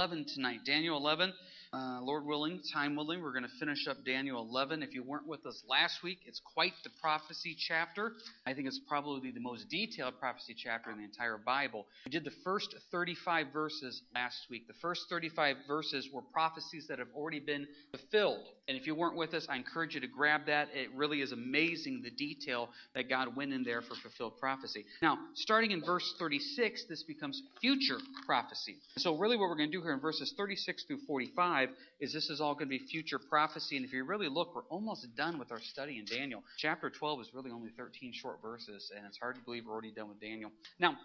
11 tonight. Daniel 11. Uh, Lord willing, time willing, we're going to finish up Daniel 11. If you weren't with us last week, it's quite the prophecy chapter. I think it's probably the most detailed prophecy chapter in the entire Bible. We did the first 35 verses last week. The first 35 verses were prophecies that have already been fulfilled. And if you weren't with us, I encourage you to grab that. It really is amazing the detail that God went in there for fulfilled prophecy. Now, starting in verse 36, this becomes future prophecy. So, really, what we're going to do here in verses 36 through 45 5 is this is all going to be future prophecy. And if you really look, we're almost done with our study in Daniel. Chapter 12 is really only 13 short verses, and it's hard to believe we're already done with Daniel. Now,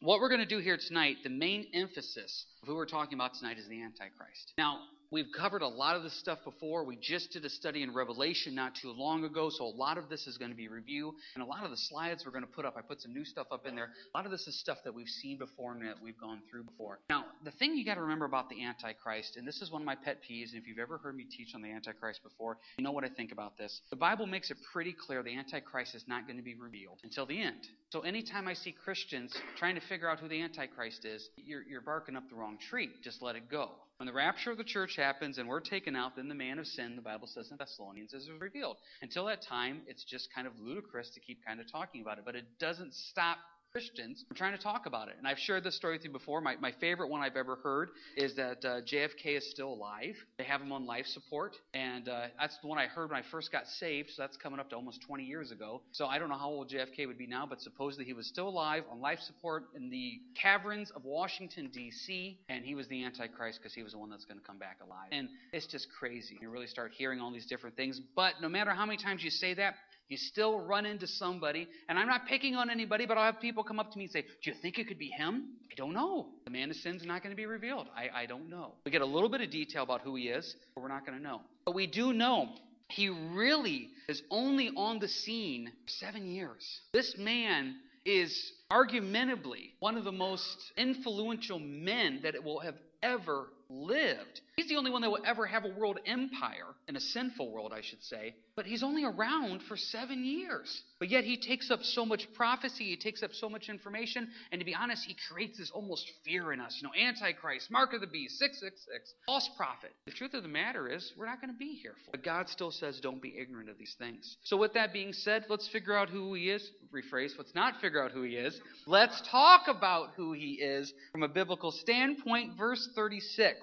what we're going to do here tonight, the main emphasis of who we're talking about tonight is the Antichrist. Now, We've covered a lot of this stuff before. We just did a study in Revelation not too long ago, so a lot of this is going to be review. And a lot of the slides we're going to put up, I put some new stuff up in there. A lot of this is stuff that we've seen before and that we've gone through before. Now, the thing you got to remember about the Antichrist, and this is one of my pet peeves, and if you've ever heard me teach on the Antichrist before, you know what I think about this. The Bible makes it pretty clear the Antichrist is not going to be revealed until the end. So anytime I see Christians trying to figure out who the Antichrist is, you're, you're barking up the wrong tree. Just let it go. When the rapture of the church happens and we're taken out, then the man of sin, the Bible says in Thessalonians, is revealed. Until that time, it's just kind of ludicrous to keep kind of talking about it, but it doesn't stop Christians I'm trying to talk about it. And I've shared this story with you before. My, my favorite one I've ever heard is that uh, JFK is still alive. They have him on life support. And uh, that's the one I heard when I first got saved. So that's coming up to almost 20 years ago. So I don't know how old JFK would be now, but supposedly he was still alive on life support in the caverns of Washington, D.C. And he was the Antichrist because he was the one that's going to come back alive. And it's just crazy. You really start hearing all these different things. But no matter how many times you say that, you still run into somebody, and I'm not picking on anybody, but I'll have people come up to me and say, Do you think it could be him? I don't know. The man of sin's not going to be revealed. I, I don't know. We get a little bit of detail about who he is, but we're not going to know. But we do know he really is only on the scene seven years. This man is argumentably one of the most influential men that it will have ever lived. He's the only one that will ever have a world empire, in a sinful world, I should say, but he's only around for seven years. But yet he takes up so much prophecy, he takes up so much information, and to be honest, he creates this almost fear in us. You know, Antichrist, Mark of the Beast, 666, false prophet. The truth of the matter is, we're not going to be here for But God still says, don't be ignorant of these things. So, with that being said, let's figure out who he is. Rephrase, let's not figure out who he is. Let's talk about who he is from a biblical standpoint. Verse 36.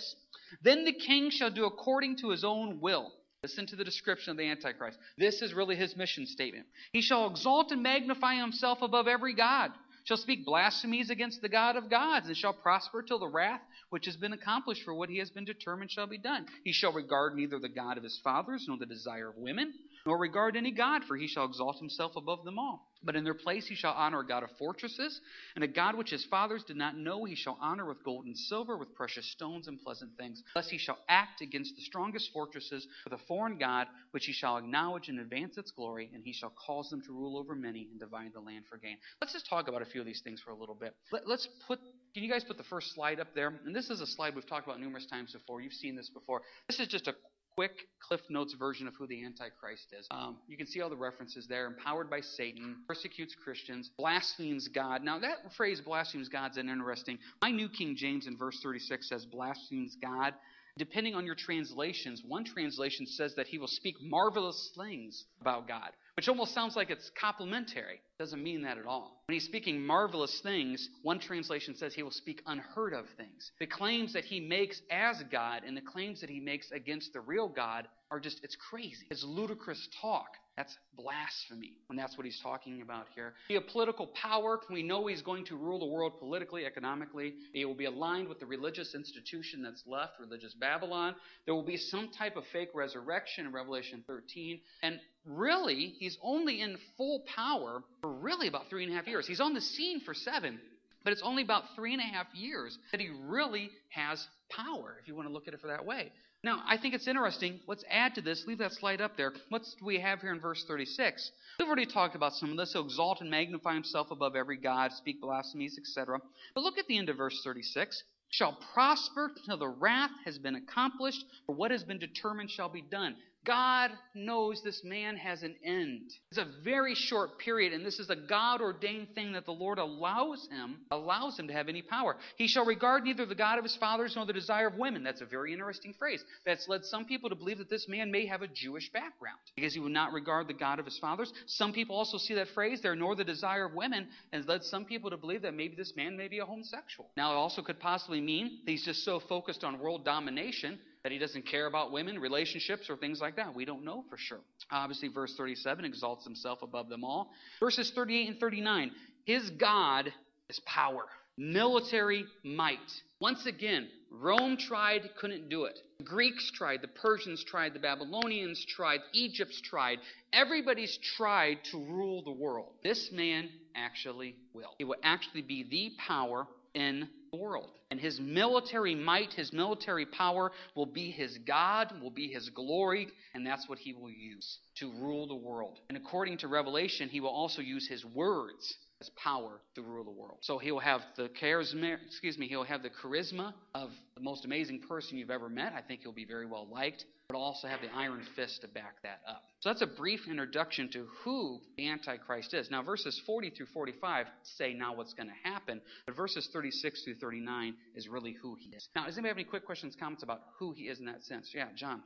Then the king shall do according to his own will. Listen to the description of the Antichrist. This is really his mission statement. He shall exalt and magnify himself above every God, shall speak blasphemies against the God of gods, and shall prosper till the wrath which has been accomplished for what he has been determined shall be done. He shall regard neither the God of his fathers, nor the desire of women, nor regard any God, for he shall exalt himself above them all. But in their place he shall honor a God of fortresses, and a God which his fathers did not know he shall honor with gold and silver, with precious stones and pleasant things. Thus he shall act against the strongest fortresses with a foreign God, which he shall acknowledge and advance its glory, and he shall cause them to rule over many and divide the land for gain. Let's just talk about a few of these things for a little bit. Let, us put, can you guys put the first slide up there? And this is a slide we've talked about numerous times before. You've seen this before. This is just a quick Cliff Notes version of who the Antichrist is. Um, you can see all the references there. Empowered by Satan, persecutes Christians, blasphemes God. Now, that phrase, blasphemes God, is interesting. My New King James in verse 36 says, blasphemes God. Depending on your translations, one translation says that he will speak marvelous things about God, which almost sounds like it's complimentary. Doesn't mean that at all. When he's speaking marvelous things, one translation says he will speak unheard of things. The claims that he makes as God and the claims that he makes against the real God are just, it's crazy. It's ludicrous talk. That's blasphemy and that's what he's talking about here. He political power. We know he's going to rule the world politically, economically. He will be aligned with the religious institution that's left, religious Babylon. There will be some type of fake resurrection in Revelation 13. And really, he's only in full power for really about three and a half years. He's on the scene for seven, but it's only about three and a half years that he really has power, if you want to look at it for that way. Now, I think it's interesting. Let's add to this. Leave that slide up there. What do we have here in verse 36? We've already talked about some of this. He'll exalt and magnify himself above every God, speak blasphemies, etc. But look at the end of verse 36 shall prosper till the wrath has been accomplished, for what has been determined shall be done. God knows this man has an end. It's a very short period, and this is a God ordained thing that the Lord allows him, allows him to have any power. He shall regard neither the God of his fathers nor the desire of women. That's a very interesting phrase. That's led some people to believe that this man may have a Jewish background because he would not regard the God of his fathers. Some people also see that phrase there, nor the desire of women, and led some people to believe that maybe this man may be a homosexual. Now, it also could possibly mean that he's just so focused on world domination that he doesn't care about women, relationships, or things like that. We don't know for sure. Obviously, verse 37 exalts himself above them all. Verses 38 and 39 his God is power, military might. Once again, Rome tried, couldn't do it. The Greeks tried, the Persians tried, the Babylonians tried, Egypt's tried. Everybody's tried to rule the world. This man actually will. He will actually be the power in the world. And his military might, his military power will be his God, will be his glory, and that's what he will use to rule the world. And according to Revelation, he will also use his words as power to rule the world. So he'll have the charisma, excuse me, he'll have the charisma of the most amazing person you've ever met. I think he'll be very well liked, but also have the iron fist to back that up. So that's a brief introduction to who the Antichrist is. Now, verses 40 through 45 say now what's going to happen, but verses 36 through 39 is really who he is. Now, does anybody have any quick questions, comments about who he is in that sense? Yeah, John.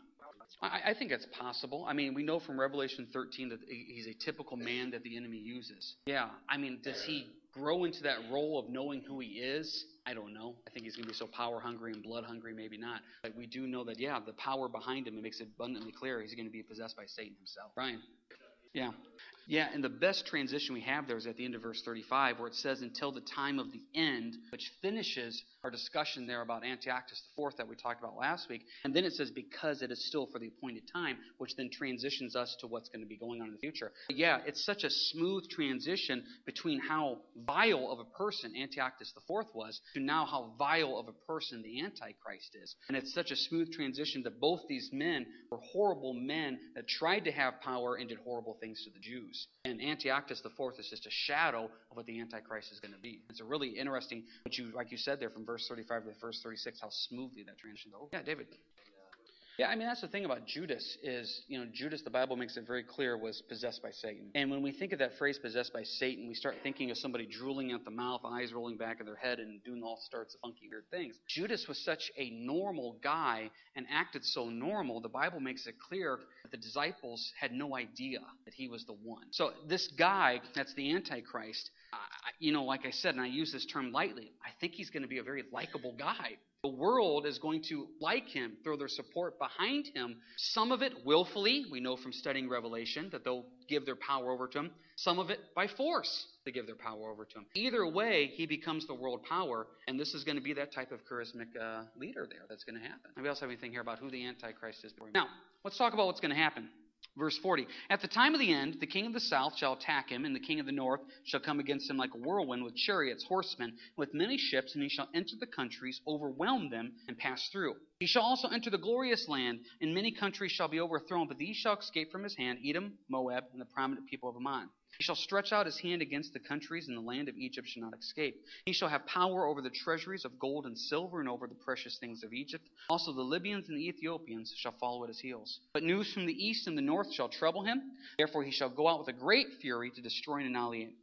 I, I think it's possible. I mean, we know from Revelation 13 that he's a typical man that the enemy uses. Yeah, I mean, does he grow into that role of knowing who he is? I don't know. I think he's going to be so power hungry and blood hungry, maybe not. But we do know that, yeah, the power behind him, it makes it abundantly clear he's going to be possessed by Satan himself. Brian? Yeah. Yeah, and the best transition we have there is at the end of verse 35, where it says, until the time of the end, which finishes our discussion there about Antiochus IV that we talked about last week. And then it says, because it is still for the appointed time, which then transitions us to what's going to be going on in the future. But yeah, it's such a smooth transition between how vile of a person Antiochus IV was to now how vile of a person the Antichrist is. And it's such a smooth transition that both these men were horrible men that tried to have power and did horrible things to the Jews. And Antiochus IV is just a shadow of what the Antichrist is going to be. It's a really interesting, what you, like you said there from verse 35 to verse 36, how smoothly that transitions over. Yeah, David. Yeah, I mean that's the thing about Judas is, you know, Judas the Bible makes it very clear was possessed by Satan. And when we think of that phrase possessed by Satan, we start thinking of somebody drooling out the mouth, eyes rolling back of their head and doing all sorts of funky weird things. Judas was such a normal guy and acted so normal, the Bible makes it clear that the disciples had no idea that he was the one. So this guy, that's the antichrist, I, you know, like I said, and I use this term lightly, I think he's going to be a very likable guy. The world is going to like him, throw their support behind him. Some of it willfully, we know from studying Revelation that they'll give their power over to him. Some of it by force, they give their power over to him. Either way, he becomes the world power, and this is going to be that type of charismatic uh, leader there that's going to happen. Anybody else have anything here about who the Antichrist is? Now, let's talk about what's going to happen. Verse 40 At the time of the end, the king of the south shall attack him, and the king of the north shall come against him like a whirlwind with chariots, horsemen, with many ships, and he shall enter the countries, overwhelm them, and pass through. He shall also enter the glorious land, and many countries shall be overthrown, but these shall escape from his hand Edom, Moab, and the prominent people of Ammon. He shall stretch out his hand against the countries, and the land of Egypt shall not escape. He shall have power over the treasuries of gold and silver, and over the precious things of Egypt. Also the Libyans and the Ethiopians shall follow at his heels. But news from the east and the north shall trouble him. Therefore he shall go out with a great fury to destroy and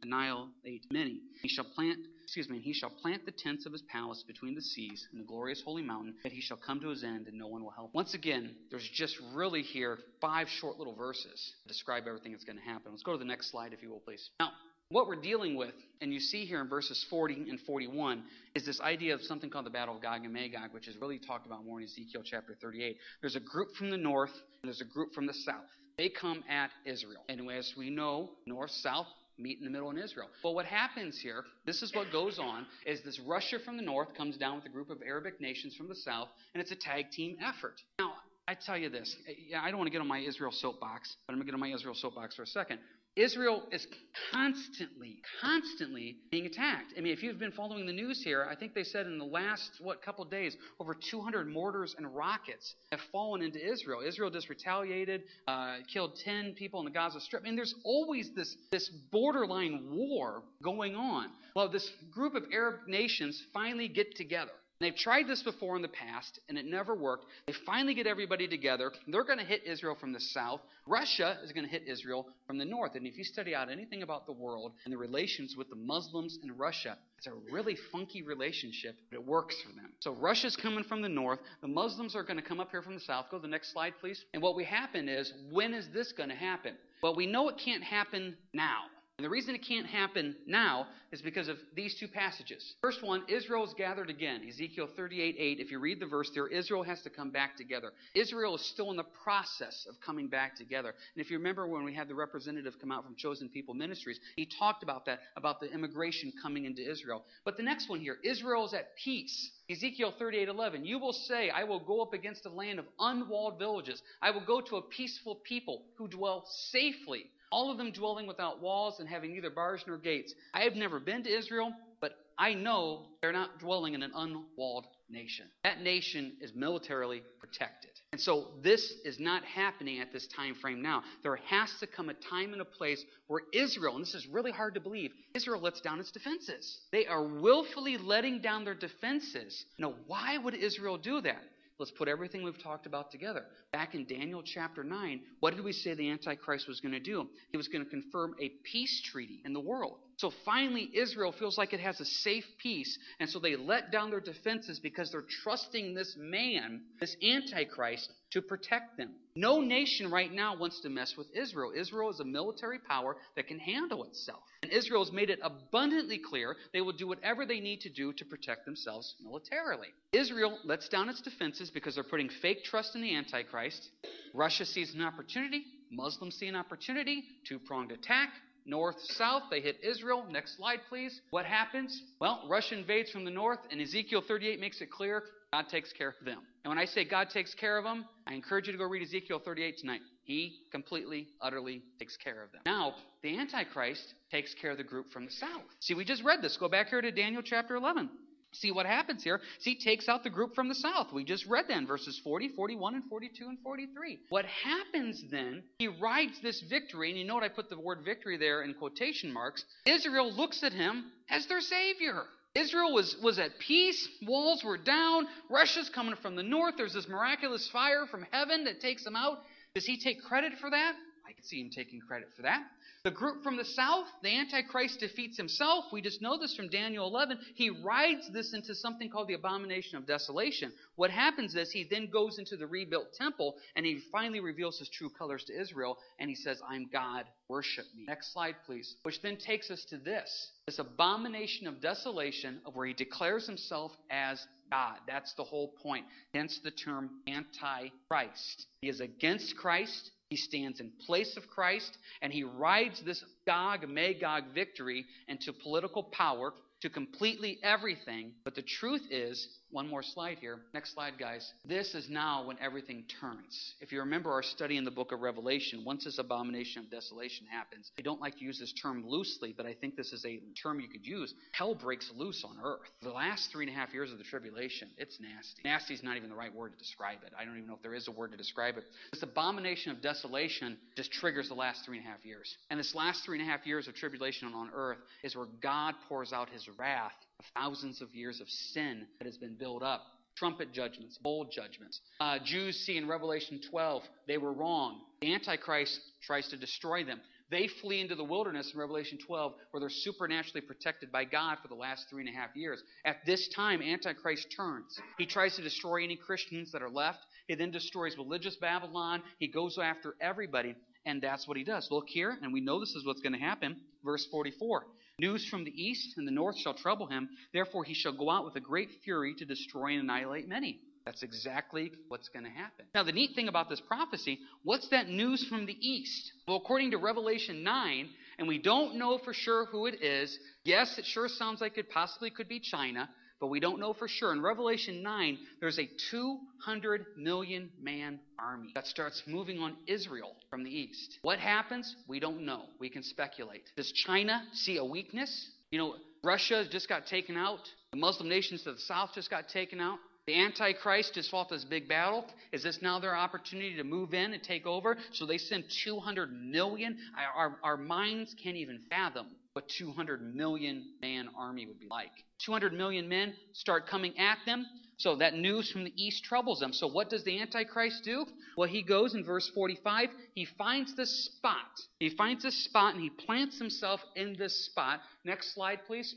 annihilate many. He shall plant excuse me, he shall plant the tents of his palace between the seas and the glorious holy mountain, that he shall come to his end, and no one will help. Once again, there's just really here five short little verses describe everything that's going to happen. Let's go to the next slide, if you will, please. Now, what we're dealing with, and you see here in verses 40 and 41, is this idea of something called the Battle of Gog and Magog, which is really talked about more in Ezekiel chapter 38. There's a group from the north, and there's a group from the south. They come at Israel. And as we know, north, south, meet in the middle in Israel. But what happens here, this is what goes on, is this Russia from the north comes down with a group of Arabic nations from the south, and it's a tag team effort. Now, I tell you this, I don't want to get on my Israel soapbox, but I'm going to get on my Israel soapbox for a second. Israel is constantly, constantly being attacked. I mean, if you've been following the news here, I think they said in the last, what, couple days, over 200 mortars and rockets have fallen into Israel. Israel just retaliated, uh, killed 10 people in the Gaza Strip. I mean, there's always this, this borderline war going on. Well, this group of Arab nations finally get together. They've tried this before in the past, and it never worked. They finally get everybody together. They're going to hit Israel from the south. Russia is going to hit Israel from the north. And if you study out anything about the world and the relations with the Muslims and Russia, it's a really funky relationship, but it works for them. So Russia's coming from the north. The Muslims are going to come up here from the south. Go to the next slide, please. And what we happen is, when is this going to happen? Well, we know it can't happen now. And the reason it can't happen now is because of these two passages. First one, Israel is gathered again. Ezekiel 38 8. If you read the verse there, Israel has to come back together. Israel is still in the process of coming back together. And if you remember when we had the representative come out from Chosen People Ministries, he talked about that, about the immigration coming into Israel. But the next one here, Israel is at peace. Ezekiel 38 11. You will say, I will go up against a land of unwalled villages. I will go to a peaceful people who dwell safely all of them dwelling without walls and having neither bars nor gates. I have never been to Israel, but I know they're not dwelling in an unwalled nation. That nation is militarily protected. And so this is not happening at this time frame now. There has to come a time and a place where Israel, and this is really hard to believe, Israel lets down its defenses. They are willfully letting down their defenses. Now, why would Israel do that? Let's put everything we've talked about together. Back in Daniel chapter 9, what did we say the Antichrist was going to do? He was going to confirm a peace treaty in the world. So finally, Israel feels like it has a safe peace, and so they let down their defenses because they're trusting this man, this Antichrist, to protect them. No nation right now wants to mess with Israel. Israel is a military power that can handle itself. And Israel has made it abundantly clear they will do whatever they need to do to protect themselves militarily. Israel lets down its defenses because they're putting fake trust in the Antichrist. Russia sees an opportunity. Muslims see an opportunity. Two pronged attack north, south. They hit Israel. Next slide, please. What happens? Well, Russia invades from the north, and Ezekiel 38 makes it clear God takes care of them. And when I say God takes care of them, I encourage you to go read Ezekiel 38 tonight. He completely, utterly takes care of them. Now, the Antichrist takes care of the group from the south. See, we just read this. Go back here to Daniel chapter 11. See what happens here. See, takes out the group from the south. We just read then verses 40, 41, and 42 and 43. What happens then, he rides this victory, and you know what I put the word victory there in quotation marks. Israel looks at him as their savior. Israel was, was at peace, walls were down, Russia's coming from the north, there's this miraculous fire from heaven that takes them out. Does he take credit for that? I can see him taking credit for that. The group from the south, the Antichrist defeats himself. We just know this from Daniel 11. He rides this into something called the abomination of desolation. What happens is he then goes into the rebuilt temple and he finally reveals his true colors to Israel and he says, I'm God, worship me. Next slide, please. Which then takes us to this this abomination of desolation of where he declares himself as God. That's the whole point. Hence the term Antichrist. He is against Christ. He stands in place of Christ and he rides this Gog Magog victory into political power to completely everything. But the truth is, one more slide here. Next slide, guys. This is now when everything turns. If you remember our study in the book of Revelation, once this abomination of desolation happens, I don't like to use this term loosely, but I think this is a term you could use. Hell breaks loose on earth. The last three and a half years of the tribulation, it's nasty. Nasty is not even the right word to describe it. I don't even know if there is a word to describe it. This abomination of desolation just triggers the last three and a half years. And this last three and a half years of tribulation on earth is where God pours out his wrath thousands of years of sin that has been built up. Trumpet judgments, bowl judgments. Uh, Jews see in Revelation 12 they were wrong. The Antichrist tries to destroy them. They flee into the wilderness in Revelation 12, where they're supernaturally protected by God for the last three and a half years. At this time, Antichrist turns. He tries to destroy any Christians that are left. He then destroys religious Babylon. He goes after everybody, and that's what he does. Look here, and we know this is what's going to happen. Verse 44. News from the east and the north shall trouble him. Therefore, he shall go out with a great fury to destroy and annihilate many. That's exactly what's going to happen. Now, the neat thing about this prophecy, what's that news from the east? Well, according to Revelation 9, and we don't know for sure who it is, yes, it sure sounds like it possibly could be China, but we don't know for sure. In Revelation 9, there's a 200 million man army that starts moving on Israel from the east. What happens? We don't know. We can speculate. Does China see a weakness? You know, Russia just got taken out. The Muslim nations to the south just got taken out. The Antichrist just fought this big battle. Is this now their opportunity to move in and take over? So they send 200 million. Our, our minds can't even fathom what 200 million man army would be like. 200 million men start coming at them. So that news from the east troubles them. So what does the Antichrist do? Well, he goes in verse 45. He finds the spot. He finds a spot and he plants himself in this spot. Next slide, please.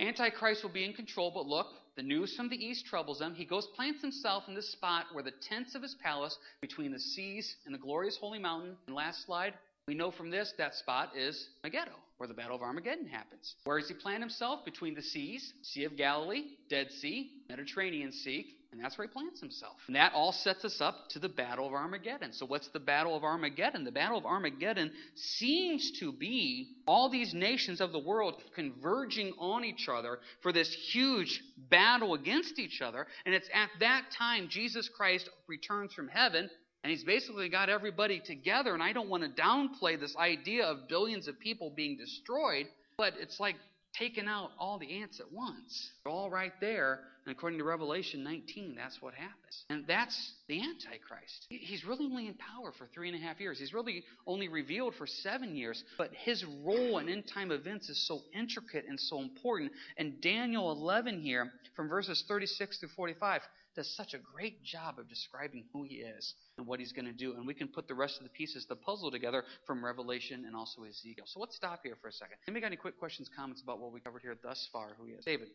Antichrist will be in control, but look, the news from the east troubles him. He goes, plants himself in this spot where the tents of his palace between the seas and the glorious holy mountain. And last slide, we know from this that spot is Megiddo, where the Battle of Armageddon happens. Where does he plant himself? Between the seas, Sea of Galilee, Dead Sea, Mediterranean Sea, and that's where he plants himself. And that all sets us up to the Battle of Armageddon. So, what's the Battle of Armageddon? The Battle of Armageddon seems to be all these nations of the world converging on each other for this huge battle against each other. And it's at that time Jesus Christ returns from heaven. And he's basically got everybody together. And I don't want to downplay this idea of billions of people being destroyed, but it's like taking out all the ants at once. They're all right there. And according to Revelation 19, that's what happens. And that's the Antichrist. He's really only in power for three and a half years. He's really only revealed for seven years. But his role in end time events is so intricate and so important. And Daniel 11 here, from verses 36 through 45, does such a great job of describing who he is and what he's going to do. And we can put the rest of the pieces, the puzzle together from Revelation and also Ezekiel. So let's stop here for a second. Anybody got any quick questions, comments about what we covered here thus far? Who he is? David.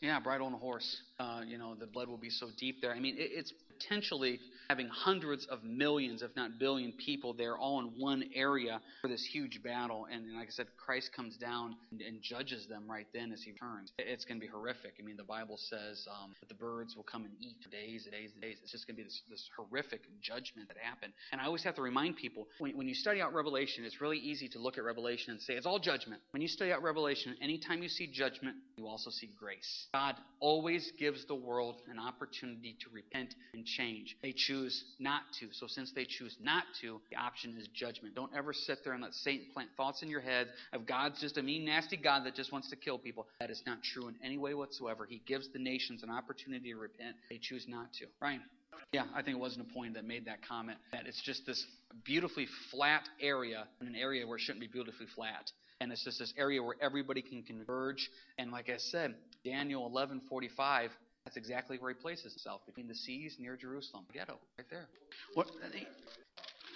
Yeah, bride on a horse. Uh, you know, the blood will be so deep there. I mean, it, it's potentially having hundreds of millions, if not billion people there all in one area for this huge battle. And, and like I said, Christ comes down and, and, judges them right then as he returns. It's going to be horrific. I mean, the Bible says um, that the birds will come and eat for days and days and days. It's just going to be this, this horrific judgment that happened. And I always have to remind people when, when you study out Revelation, it's really easy to look at Revelation and say it's all judgment. When you study out Revelation, anytime you see judgment, you also see grace. God always gives the world an opportunity to repent and change. They choose not to. So since they choose not to, the option is judgment. Don't ever sit there and let Satan plant thoughts in your head of God's just a mean, nasty God that just wants to kill people. That is not true in any way whatsoever. He gives the nations an opportunity to repent. They choose not to. Ryan. Yeah, I think it was Napoleon that made that comment that it's just this beautifully flat area an area where it shouldn't be beautifully flat. And it's just this area where everybody can converge. And like I said, Daniel 11:45 that's exactly where he places himself, between the seas near Jerusalem. Ghetto, right there. What,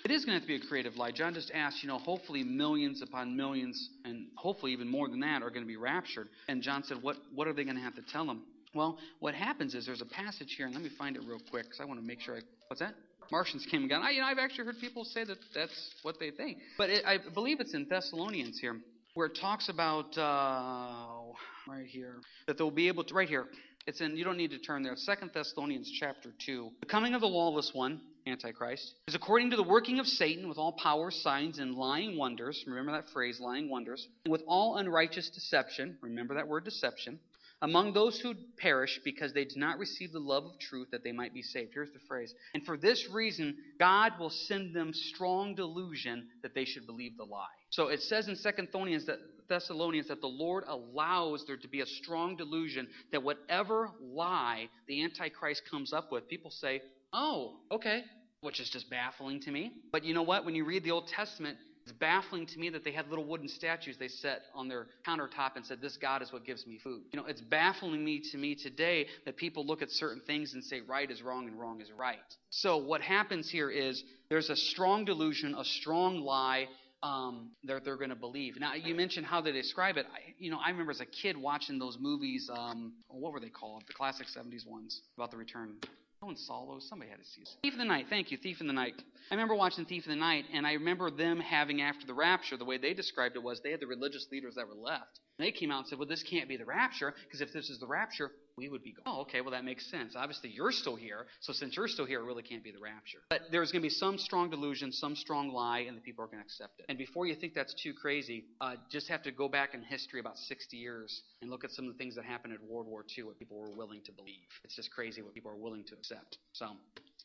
it is going to have to be a creative lie. John just asked, you know, hopefully millions upon millions, and hopefully even more than that, are going to be raptured. And John said, what, what are they going to have to tell them? Well, what happens is there's a passage here, and let me find it real quick because I want to make sure I. What's that? Martians came and gone. I, you know, I've actually heard people say that that's what they think. But it, I believe it's in Thessalonians here, where it talks about, uh, right here, that they'll be able to, right here, it's in, you don't need to turn there. Second Thessalonians chapter 2. The coming of the lawless one, Antichrist, is according to the working of Satan with all power, signs, and lying wonders. Remember that phrase, lying wonders. With all unrighteous deception. Remember that word, deception. Among those who perish because they did not receive the love of truth that they might be saved. Here's the phrase. And for this reason, God will send them strong delusion that they should believe the lie. So it says in Second Thessalonians that Thessalonians that the Lord allows there to be a strong delusion that whatever lie the Antichrist comes up with, people say, oh, okay, which is just baffling to me. But you know what? When you read the Old Testament, it's baffling to me that they had little wooden statues they set on their countertop and said, This God is what gives me food. You know, it's baffling me to me today that people look at certain things and say right is wrong and wrong is right. So what happens here is there's a strong delusion, a strong lie, um, they're, they're going to believe. Now, you mentioned how they describe it. I, you know, I remember as a kid watching those movies. Um, what were they called? The classic 70s ones about the return. No one saw those. Somebody had to see it. Thief in the Night. Thank you. Thief in the Night. I remember watching Thief in the Night, and I remember them having, after the rapture, the way they described it was they had the religious leaders that were left. They came out and said, well, this can't be the rapture, because if this is the rapture, we would be going. Oh, okay, well, that makes sense. Obviously, you're still here, so since you're still here, it really can't be the rapture. But there's going to be some strong delusion, some strong lie, and the people are going to accept it. And before you think that's too crazy, uh, just have to go back in history about 60 years and look at some of the things that happened in World War II, what people were willing to believe. It's just crazy what people are willing to accept. So,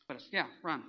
but yeah, Ron.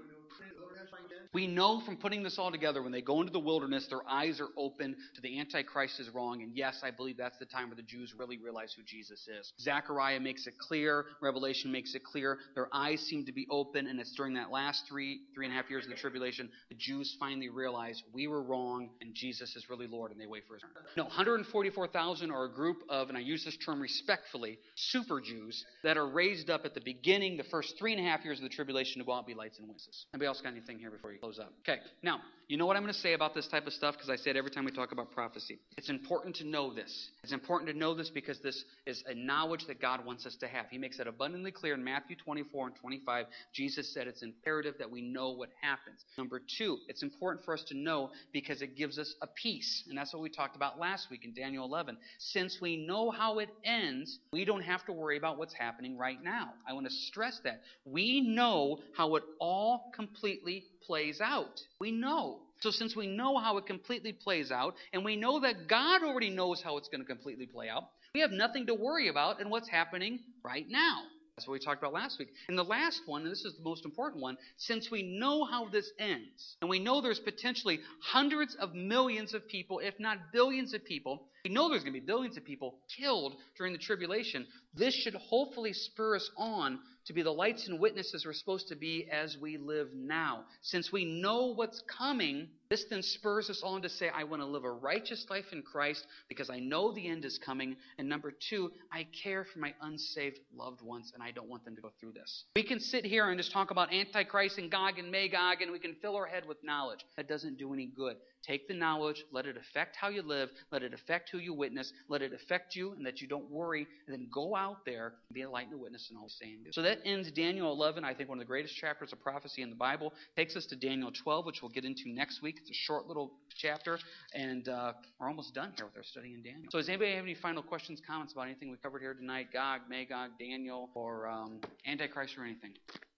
We know from putting this all together, when they go into the wilderness, their eyes are open to the Antichrist is wrong. And yes, I believe that's the time where the Jews really realize who Jesus is. Zechariah makes it clear, Revelation makes it clear. Their eyes seem to be open, and it's during that last three, three and a half years of the tribulation, the Jews finally realize we were wrong and Jesus is really Lord, and they wait for his return. No, 144,000 are a group of, and I use this term respectfully, super Jews that are raised up at the beginning, the first three and a half years of the tribulation to go out and be lights and witnesses. Anybody else got anything here before you close up? Okay, now, you know what I'm going to say about this type of stuff because I say it every time we talk about prophecy. It's important to know this. It's important to know this because this is a knowledge that God wants us to have. He makes it abundantly clear in Matthew 24 and 25. Jesus said it's imperative that we know what happens. Number two, it's important for us to know because it gives us a peace. And that's what we talked about last week in Daniel 11. Since we know how it ends, we don't have to worry about what's happening right now. I want to stress that. We know how it all completely plays out. We know. So, since we know how it completely plays out, and we know that God already knows how it's going to completely play out, we have nothing to worry about in what's happening right now. That's what we talked about last week. And the last one, and this is the most important one, since we know how this ends, and we know there's potentially hundreds of millions of people, if not billions of people, we know there's going to be billions of people killed during the tribulation. This should hopefully spur us on to be the lights and witnesses we're supposed to be as we live now. Since we know what's coming, this then spurs us on to say, I want to live a righteous life in Christ because I know the end is coming. And number two, I care for my unsaved loved ones and I don't want them to go through this. We can sit here and just talk about Antichrist and Gog and Magog and we can fill our head with knowledge. That doesn't do any good. Take the knowledge, let it affect how you live, let it affect who you witness, let it affect you, and that you don't worry, and then go out there and be a light and a witness in all saying. So that ends Daniel 11, I think one of the greatest chapters of prophecy in the Bible. Takes us to Daniel 12, which we'll get into next week. It's a short little chapter, and uh, we're almost done here with our study in Daniel. So does anybody have any final questions, comments about anything we covered here tonight? Gog, Magog, Daniel, or um, Antichrist, or anything?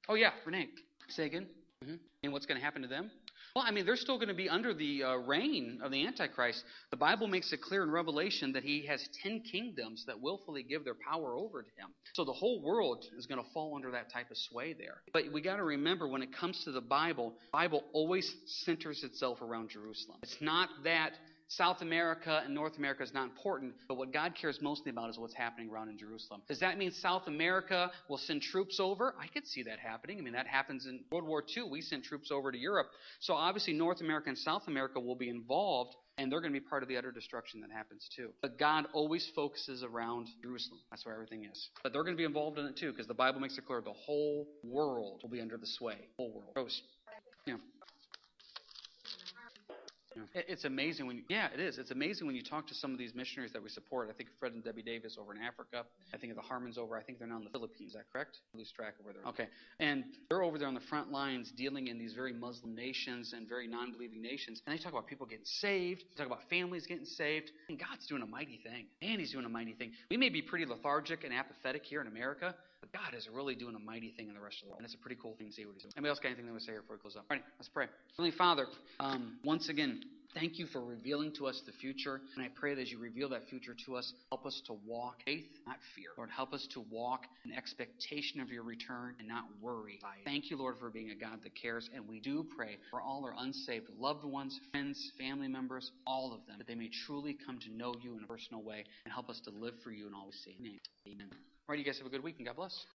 Oh yeah, Renee, say again. Mm-hmm. And what's going to happen to them? Well, I mean, they're still going to be under the uh, reign of the Antichrist. The Bible makes it clear in Revelation that he has ten kingdoms that willfully give their power over to him. So the whole world is going to fall under that type of sway there. But we got to remember when it comes to the Bible, the Bible always centers itself around Jerusalem. It's not that South America and North America is not important, but what God cares mostly about is what's happening around in Jerusalem. Does that mean South America will send troops over? I could see that happening. I mean, that happens in World War II. We sent troops over to Europe. So obviously, North America and South America will be involved, and they're going to be part of the utter destruction that happens too. But God always focuses around Jerusalem. That's where everything is. But they're going to be involved in it too, because the Bible makes it clear the whole world will be under the sway. Whole world. Yeah. It's amazing when, you, yeah, it is. It's amazing when you talk to some of these missionaries that we support. I think Fred and Debbie Davis over in Africa. I think of the Harmons over. I think they're now in the Philippines. Is that correct? I lose track of where they're. Okay, and they're over there on the front lines dealing in these very Muslim nations and very non-believing nations. And they talk about people getting saved. They talk about families getting saved. And God's doing a mighty thing. And He's doing a mighty thing. We may be pretty lethargic and apathetic here in America, God is really doing a mighty thing in the rest of the world. And it's a pretty cool thing to see what He's doing. Anybody else got anything they want to say before we close up? All right, let's pray. Heavenly Father, um, once again. Thank you for revealing to us the future. And I pray that as you reveal that future to us, help us to walk faith, not fear. Lord, help us to walk in expectation of your return and not worry. Thank you, Lord, for being a God that cares. And we do pray for all our unsaved loved ones, friends, family members, all of them, that they may truly come to know you in a personal way and help us to live for you in all we see. Amen. All right, you guys have a good week and God bless.